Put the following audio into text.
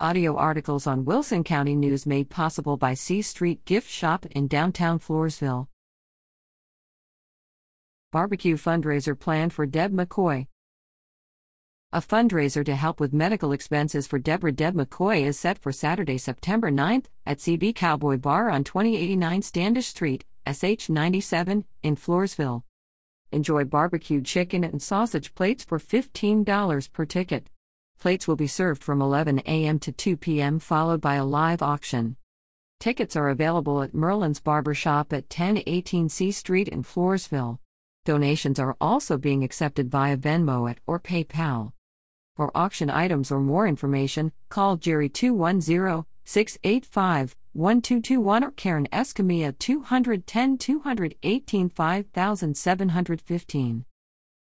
Audio articles on Wilson County News made possible by C Street Gift Shop in downtown Floresville. Barbecue fundraiser planned for Deb McCoy. A fundraiser to help with medical expenses for Deborah Deb McCoy is set for Saturday, September 9th at CB Cowboy Bar on 2089 Standish Street, SH 97, in Floresville. Enjoy barbecue chicken and sausage plates for $15 per ticket. Plates will be served from 11 a.m. to 2 p.m., followed by a live auction. Tickets are available at Merlin's Barber Shop at 1018 C Street in Floresville. Donations are also being accepted via Venmo at or PayPal. For auction items or more information, call Jerry 210 685 1221 or Karen Escamilla 210 218 5715.